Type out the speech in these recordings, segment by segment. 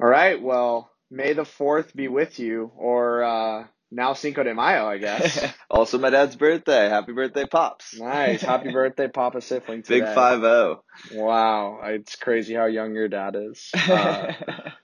All right. Well, May the 4th be with you, or uh, now Cinco de Mayo, I guess. also, my dad's birthday. Happy birthday, Pops. Nice. Happy birthday, Papa Sifling today. Big 5 0. Wow. It's crazy how young your dad is. Uh,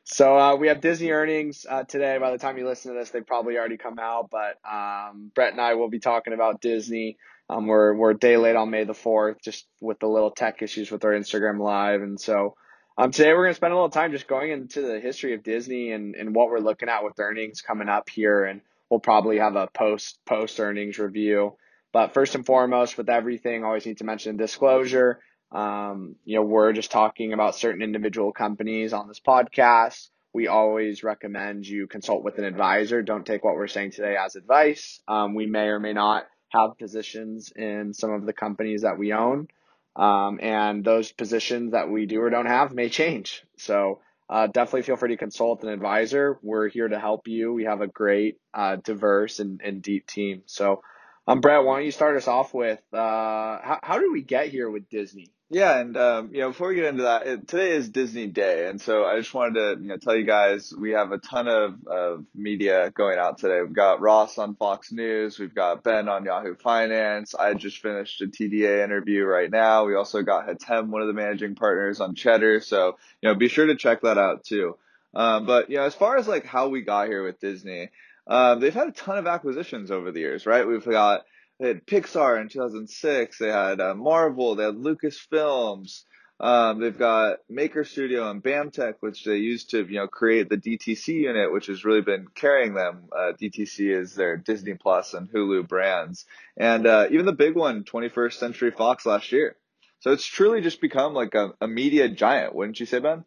so uh, we have Disney earnings uh, today. By the time you listen to this, they've probably already come out. But um, Brett and I will be talking about Disney. Um, we're, we're a day late on May the 4th, just with the little tech issues with our Instagram Live. And so um, today we're going to spend a little time just going into the history of Disney and, and what we're looking at with earnings coming up here, and we'll probably have a post post earnings review. But first and foremost, with everything, always need to mention disclosure. Um, you know, we're just talking about certain individual companies on this podcast. We always recommend you consult with an advisor. Don't take what we're saying today as advice. Um, we may or may not have positions in some of the companies that we own. Um, and those positions that we do or don't have may change. So uh, definitely feel free to consult an advisor. We're here to help you. We have a great, uh, diverse, and, and deep team. So, um, Brett, why don't you start us off with uh, how, how did we get here with Disney? Yeah, and um, you know, before we get into that, it, today is Disney Day, and so I just wanted to you know tell you guys we have a ton of, of media going out today. We've got Ross on Fox News, we've got Ben on Yahoo Finance. I just finished a TDA interview right now. We also got Hatem, one of the managing partners, on Cheddar. So you know, be sure to check that out too. Um, but you know, as far as like how we got here with Disney, um, they've had a ton of acquisitions over the years, right? We've got they had Pixar in 2006. They had uh, Marvel. They had Lucasfilms. Um, they've got Maker Studio and BAMTech, which they used to, you know, create the DTC unit, which has really been carrying them. Uh, DTC is their Disney Plus and Hulu brands, and uh, even the big one, 21st Century Fox last year. So it's truly just become like a, a media giant, wouldn't you say, Ben?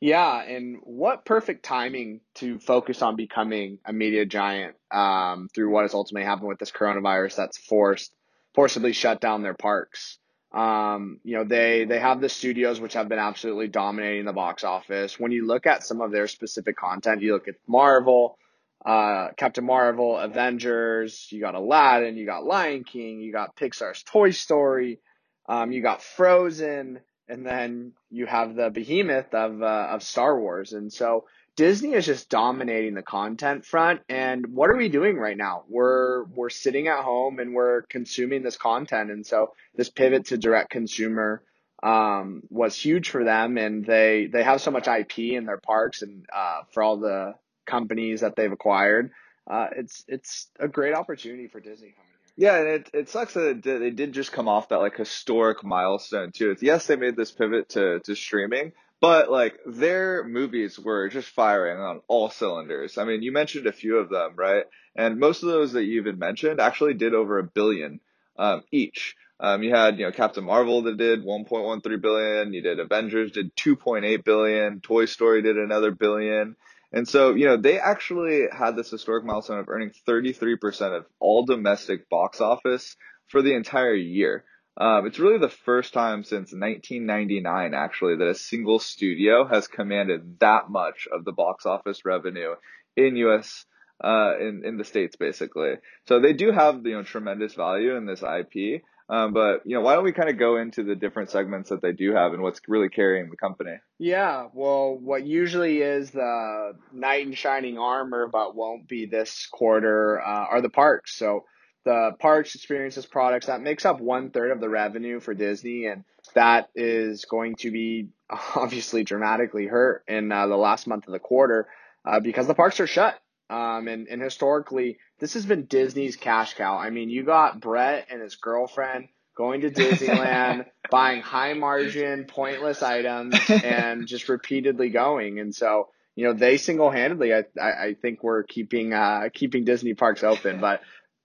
Yeah, and what perfect timing to focus on becoming a media giant um, through what has ultimately happened with this coronavirus that's forced forcibly shut down their parks. Um, you know, they they have the studios which have been absolutely dominating the box office. When you look at some of their specific content, you look at Marvel, uh, Captain Marvel, Avengers, you got Aladdin, you got Lion King, you got Pixar's Toy Story, um, you got Frozen and then you have the behemoth of uh, of Star Wars, and so Disney is just dominating the content front. And what are we doing right now? We're we're sitting at home and we're consuming this content, and so this pivot to direct consumer um, was huge for them, and they they have so much IP in their parks and uh, for all the companies that they've acquired. Uh, it's it's a great opportunity for Disney coming yeah, and it it sucks that it did, they did just come off that like historic milestone too. It's, yes, they made this pivot to to streaming, but like their movies were just firing on all cylinders. I mean, you mentioned a few of them, right? And most of those that you even mentioned actually did over a billion um, each. Um, you had, you know, Captain Marvel that did 1.13 billion. You did Avengers did 2.8 billion. Toy Story did another billion. And so, you know, they actually had this historic milestone of earning 33% of all domestic box office for the entire year. Um, it's really the first time since 1999, actually, that a single studio has commanded that much of the box office revenue in U.S. Uh, in in the states, basically. So they do have you know tremendous value in this IP. Um, but you know, why don't we kind of go into the different segments that they do have and what's really carrying the company? Yeah, well, what usually is the knight in shining armor, but won't be this quarter, uh, are the parks. So the parks, experiences, products that makes up one third of the revenue for Disney, and that is going to be obviously dramatically hurt in uh, the last month of the quarter uh, because the parks are shut. Um, and, and historically, this has been Disney's cash cow. I mean, you got Brett and his girlfriend going to Disneyland, buying high margin, pointless items, and just repeatedly going. And so, you know, they single handedly, I, I, I think we're keeping, uh, keeping Disney parks open, but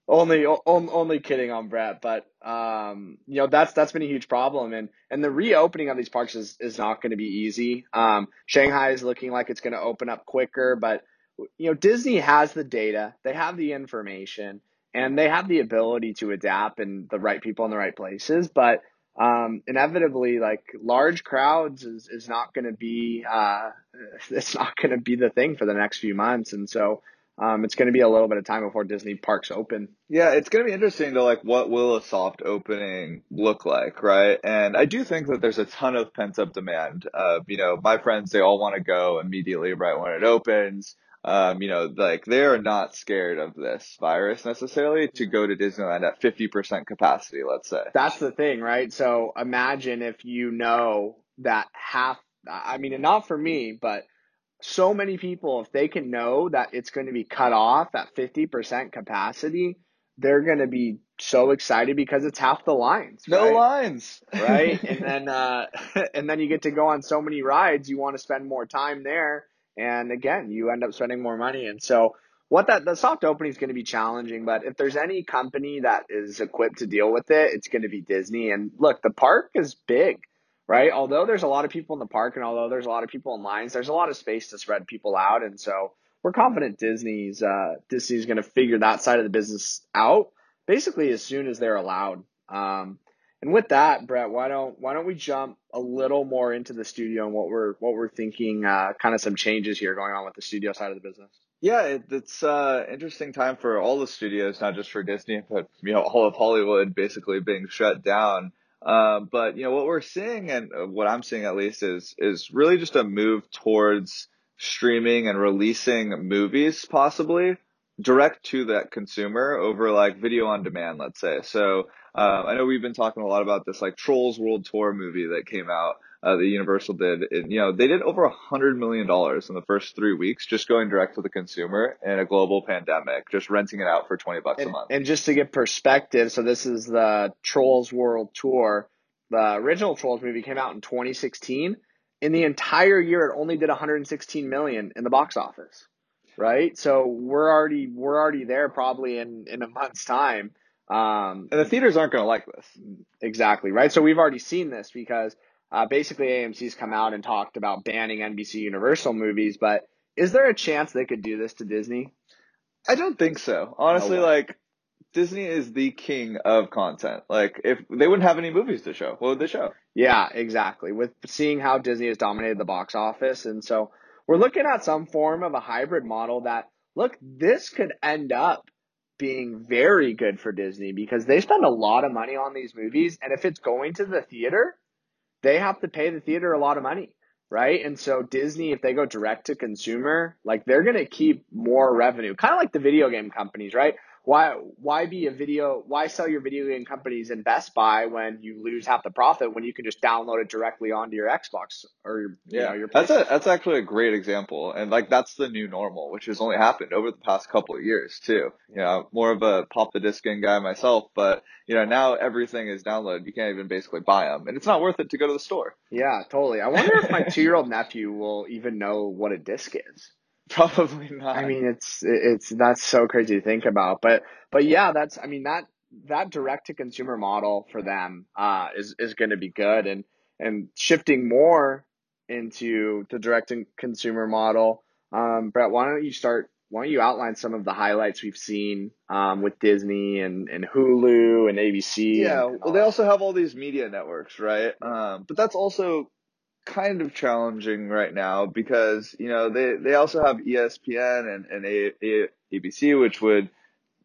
only, only kidding on Brett. But, um, you know, that's, that's been a huge problem. And, and the reopening of these parks is, is not going to be easy. Um, Shanghai is looking like it's going to open up quicker, but you know, Disney has the data, they have the information, and they have the ability to adapt and the right people in the right places. But um, inevitably, like large crowds is, is not going to be, uh, it's not going to be the thing for the next few months. And so, um, it's going to be a little bit of time before Disney parks open. Yeah, it's going to be interesting to like what will a soft opening look like, right? And I do think that there's a ton of pent up demand. Uh, you know, my friends they all want to go immediately right when it opens. Um, you know, like they are not scared of this virus necessarily to go to Disneyland at 50% capacity, let's say. That's the thing, right? So imagine if you know that half, I mean, not for me, but so many people, if they can know that it's going to be cut off at 50% capacity, they're going to be so excited because it's half the lines. No right? lines. right. And then, uh, and then you get to go on so many rides. You want to spend more time there. And again, you end up spending more money. And so what that, the soft opening is going to be challenging, but if there's any company that is equipped to deal with it, it's going to be Disney. And look, the park is big right? Although there's a lot of people in the park and although there's a lot of people in lines, there's a lot of space to spread people out. And so we're confident Disney's uh, Disney's going to figure that side of the business out basically as soon as they're allowed. Um, and with that, Brett, why don't why don't we jump a little more into the studio and what we're what we're thinking, uh, kind of some changes here going on with the studio side of the business. Yeah, it, it's uh interesting time for all the studios, not just for Disney, but you know all of Hollywood basically being shut down. Um, but you know what we're seeing, and uh, what I'm seeing at least, is is really just a move towards streaming and releasing movies, possibly direct to that consumer over like video on demand, let's say. So uh, I know we've been talking a lot about this like Trolls World Tour movie that came out. Uh, the Universal did, and, you know, they did over a hundred million dollars in the first three weeks just going direct to the consumer in a global pandemic, just renting it out for 20 bucks and, a month. And just to get perspective, so this is the Trolls World Tour. The original Trolls movie came out in 2016. In the entire year, it only did 116 million in the box office, right? So we're already we're already there probably in in a month's time. Um, and the theaters aren't going to like this. Exactly, right? So we've already seen this because uh, basically, AMC's come out and talked about banning NBC Universal movies, but is there a chance they could do this to Disney? I don't think so. Honestly, no like Disney is the king of content. Like if they wouldn't have any movies to show, what would they show? Yeah, exactly. With seeing how Disney has dominated the box office, and so we're looking at some form of a hybrid model that look, this could end up being very good for Disney because they spend a lot of money on these movies, and if it's going to the theater, they have to pay the theater a lot of money, right? And so Disney, if they go direct to consumer, like they're going to keep more revenue, kind of like the video game companies, right? Why why be a video why sell your video game companies in Best Buy when you lose half the profit when you can just download it directly onto your Xbox or your, yeah. Know, your that's a that's actually a great example and like that's the new normal which has only happened over the past couple of years too. You know more of a pop the disc in guy myself but you know now everything is downloaded. You can't even basically buy them and it's not worth it to go to the store. Yeah totally. I wonder if my two year old nephew will even know what a disc is Probably not. I mean, it's it's that's so crazy to think about, but but yeah, that's I mean that that direct to consumer model for them uh, is is going to be good, and and shifting more into the direct to consumer model. Um, Brett, why don't you start? Why don't you outline some of the highlights we've seen um, with Disney and, and Hulu and ABC? Yeah, and, and well, they also have all these media networks, right? Um, but that's also kind of challenging right now because you know they they also have ESPN and and A, A, ABC which would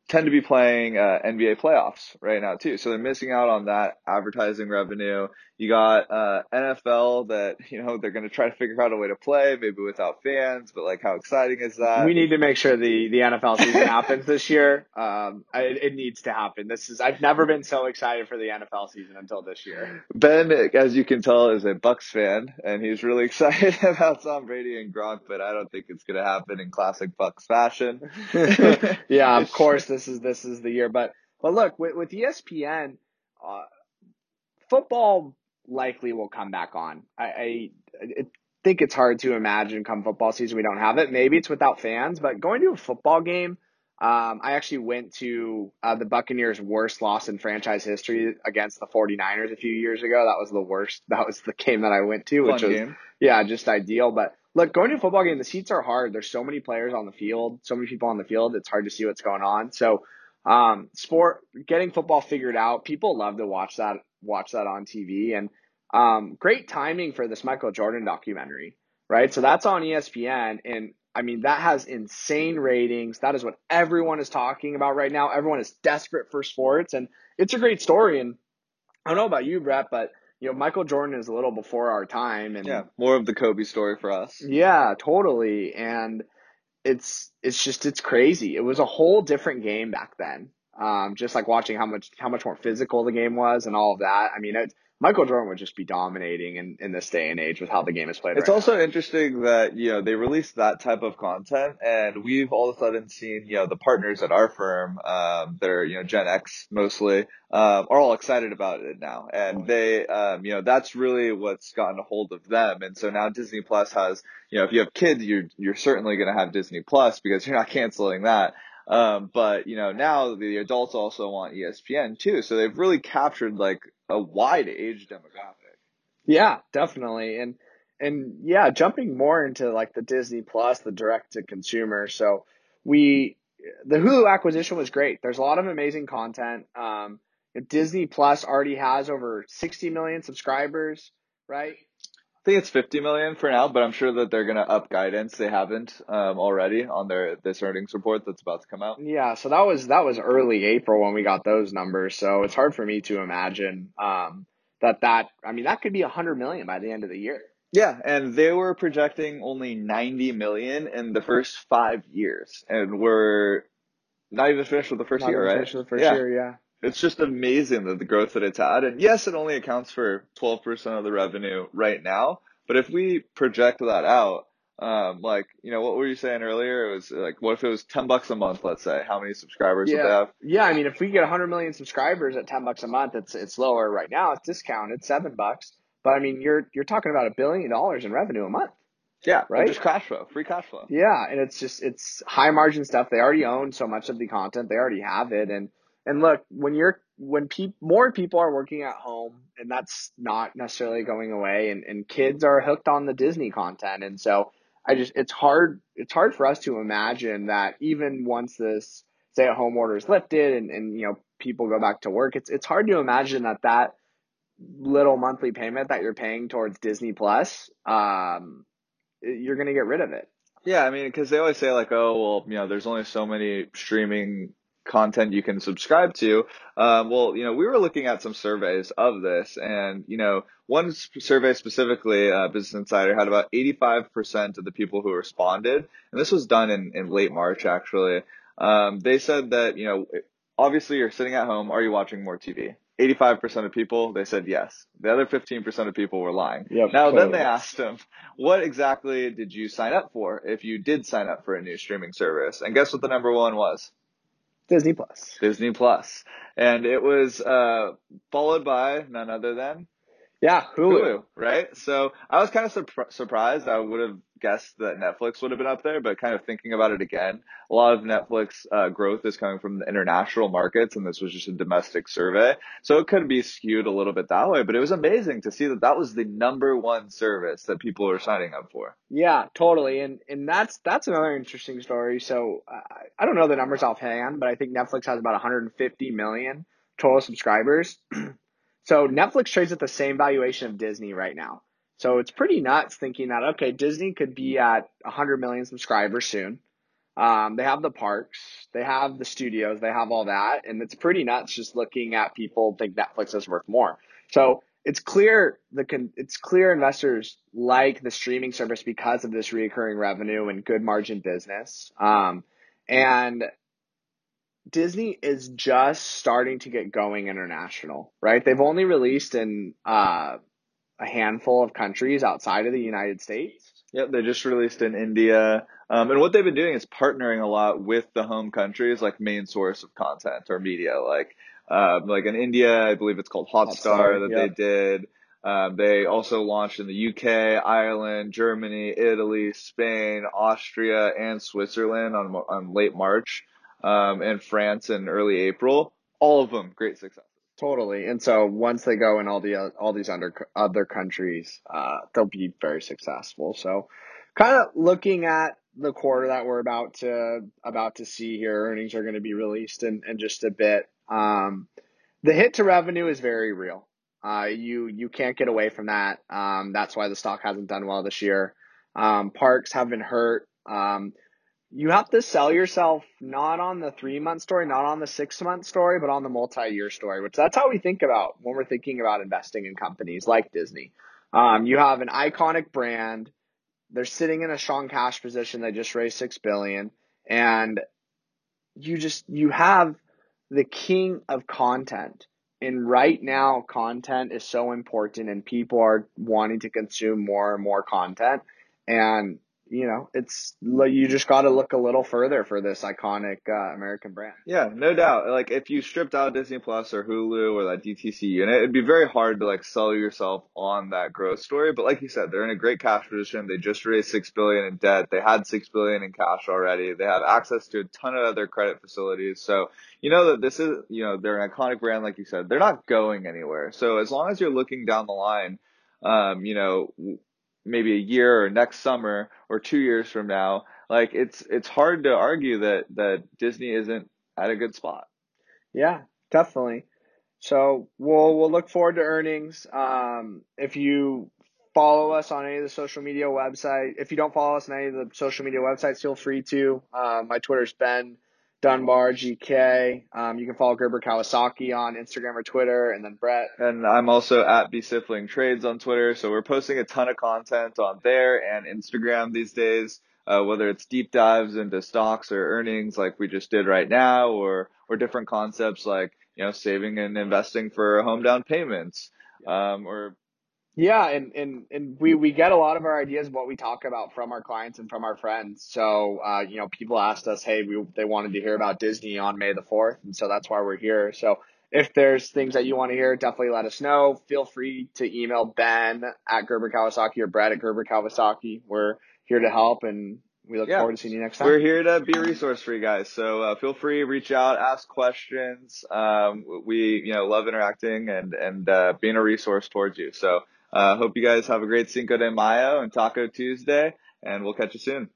tend to be playing uh, NBA playoffs right now too. So they're missing out on that advertising revenue. You got uh, NFL that you know they're going to try to figure out a way to play, maybe without fans. But like, how exciting is that? We need to make sure the the NFL season happens this year. Um, I, it needs to happen. This is I've never been so excited for the NFL season until this year. Ben, as you can tell, is a Bucs fan, and he's really excited about Tom Brady and Gronk. But I don't think it's going to happen in classic Bucs fashion. yeah, of course this is this is the year. But but look with with ESPN. Uh, football likely will come back on. I, I, I think it's hard to imagine come football season we don't have it. Maybe it's without fans, but going to a football game, um, I actually went to uh, the Buccaneers' worst loss in franchise history against the 49ers a few years ago. That was the worst. That was the game that I went to, which Fun was game. yeah, just ideal. But look, going to a football game, the seats are hard. There's so many players on the field, so many people on the field. It's hard to see what's going on. So, um, sport, getting football figured out. People love to watch that, watch that on TV, and um, great timing for this Michael Jordan documentary, right? So that's on ESPN, and I mean, that has insane ratings. That is what everyone is talking about right now. Everyone is desperate for sports, and it's a great story. And I don't know about you, Brett, but you know, Michael Jordan is a little before our time, and yeah, more of the Kobe story for us. Yeah, totally. And it's it's just it's crazy. It was a whole different game back then. Um, just like watching how much how much more physical the game was and all of that. I mean, it's Michael Jordan would just be dominating in, in this day and age with how the game is played. It's right also now. interesting that, you know, they released that type of content and we've all of a sudden seen, you know, the partners at our firm, um, that are, you know, Gen X mostly, um, are all excited about it now. And they, um, you know, that's really what's gotten a hold of them. And so now Disney Plus has, you know, if you have kids, you're, you're certainly going to have Disney Plus because you're not canceling that. Um, but you know, now the adults also want ESPN too. So they've really captured like a wide age demographic. Yeah, definitely. And and yeah, jumping more into like the Disney Plus, the direct to consumer. So we the Hulu acquisition was great. There's a lot of amazing content. Um, Disney Plus already has over 60 million subscribers, right? I think it's 50 million for now, but I'm sure that they're going to up guidance. They haven't um, already on their this earnings report that's about to come out. Yeah, so that was that was early April when we got those numbers. So it's hard for me to imagine um, that that I mean that could be 100 million by the end of the year. Yeah, and they were projecting only 90 million in the first five years, and we're not even finished with the first Not year, even right? finished with the first yeah. year, yeah. It's just amazing that the growth that it's had. And yes, it only accounts for 12% of the revenue right now. But if we project that out, um, like, you know, what were you saying earlier? It was like, what if it was 10 bucks a month, let's say? How many subscribers would they Yeah, have? yeah. I mean, if we get 100 million subscribers at 10 bucks a month, it's it's lower right now. It's discounted, seven bucks. But I mean, you're you're talking about a billion dollars in revenue a month. Yeah, Right? Just cash flow, free cash flow. Yeah, and it's just it's high margin stuff. They already own so much of the content. They already have it. And and look, when you're when pe- more people are working at home, and that's not necessarily going away, and, and kids are hooked on the Disney content, and so I just it's hard it's hard for us to imagine that even once this stay at home order is lifted and, and you know people go back to work, it's it's hard to imagine that that little monthly payment that you're paying towards Disney Plus, um, you're gonna get rid of it. Yeah, I mean, because they always say like, oh, well, you know, there's only so many streaming content you can subscribe to. Um, well, you know, we were looking at some surveys of this, and you know, one survey specifically, uh, Business Insider had about 85% of the people who responded, and this was done in in late March actually. Um, they said that you know, obviously you're sitting at home. Are you watching more TV? 85% of people, they said yes. The other 15% of people were lying. Yep, Now, then they asked them, what exactly did you sign up for if you did sign up for a new streaming service? And guess what the number one was? Disney Plus. Disney Plus. And it was, uh, followed by none other than Yeah, Hulu. Hulu, right? So I was kind of surpri- surprised. I would have guessed that Netflix would have been up there, but kind of thinking about it again, a lot of Netflix uh, growth is coming from the international markets, and this was just a domestic survey. So it could be skewed a little bit that way, but it was amazing to see that that was the number one service that people are signing up for. Yeah, totally. And and that's that's another interesting story. So I, I don't know the numbers offhand, but I think Netflix has about 150 million total subscribers. so Netflix trades at the same valuation of Disney right now. So it's pretty nuts thinking that okay, Disney could be at 100 million subscribers soon. Um, they have the parks, they have the studios, they have all that, and it's pretty nuts just looking at people think Netflix is worth more. So it's clear the con- it's clear investors like the streaming service because of this recurring revenue and good margin business. Um, and Disney is just starting to get going international, right? They've only released in uh, a handful of countries outside of the United States. Yep, they just released in India. Um, and what they've been doing is partnering a lot with the home countries, like main source of content or media. Like, um, like in India, I believe it's called Hotstar, Hotstar, that yeah. they did. Um, they also launched in the UK, Ireland, Germany, Italy, Spain, Austria, and Switzerland on on late March, um, and France in early April. All of them great success. Totally. And so once they go in all the uh, all these under other countries, uh, they'll be very successful. So, kind of looking at the quarter that we're about to about to see here, earnings are going to be released in, in just a bit. Um, the hit to revenue is very real. Uh, you you can't get away from that. Um, that's why the stock hasn't done well this year. Um, parks have been hurt Um, you have to sell yourself not on the three month story, not on the six month story, but on the multi year story, which that's how we think about when we're thinking about investing in companies like Disney. Um, you have an iconic brand. They're sitting in a strong cash position. They just raised six billion and you just, you have the king of content. And right now, content is so important and people are wanting to consume more and more content. And you know, it's you just got to look a little further for this iconic uh, American brand. Yeah, no doubt. Like if you stripped out Disney Plus or Hulu or that DTC unit, it'd be very hard to like sell yourself on that growth story. But like you said, they're in a great cash position. They just raised six billion in debt. They had six billion in cash already. They have access to a ton of other credit facilities. So you know that this is you know they're an iconic brand, like you said. They're not going anywhere. So as long as you're looking down the line, um, you know maybe a year or next summer or two years from now, like it's it's hard to argue that that Disney isn't at a good spot. Yeah, definitely. So we'll we'll look forward to earnings. Um, if you follow us on any of the social media website, if you don't follow us on any of the social media websites, feel free to. Uh, my Twitter's Ben Dunbar GK. Um, you can follow Gerber Kawasaki on Instagram or Twitter, and then Brett. And I'm also at B Sifling Trades on Twitter. So we're posting a ton of content on there and Instagram these days. Uh, whether it's deep dives into stocks or earnings like we just did right now, or or different concepts like you know saving and investing for home down payments, um, or yeah, and, and, and we, we get a lot of our ideas, what we talk about from our clients and from our friends. So, uh, you know, people asked us, hey, we, they wanted to hear about Disney on May the 4th. And so that's why we're here. So if there's things that you want to hear, definitely let us know. Feel free to email Ben at Gerber Kawasaki or Brad at Gerber Kawasaki. We're here to help and we look yeah. forward to seeing you next time. We're here to be a resource for you guys. So uh, feel free, reach out, ask questions. Um, we, you know, love interacting and, and uh, being a resource towards you. So uh, hope you guys have a great Cinco de Mayo and Taco Tuesday, and we'll catch you soon.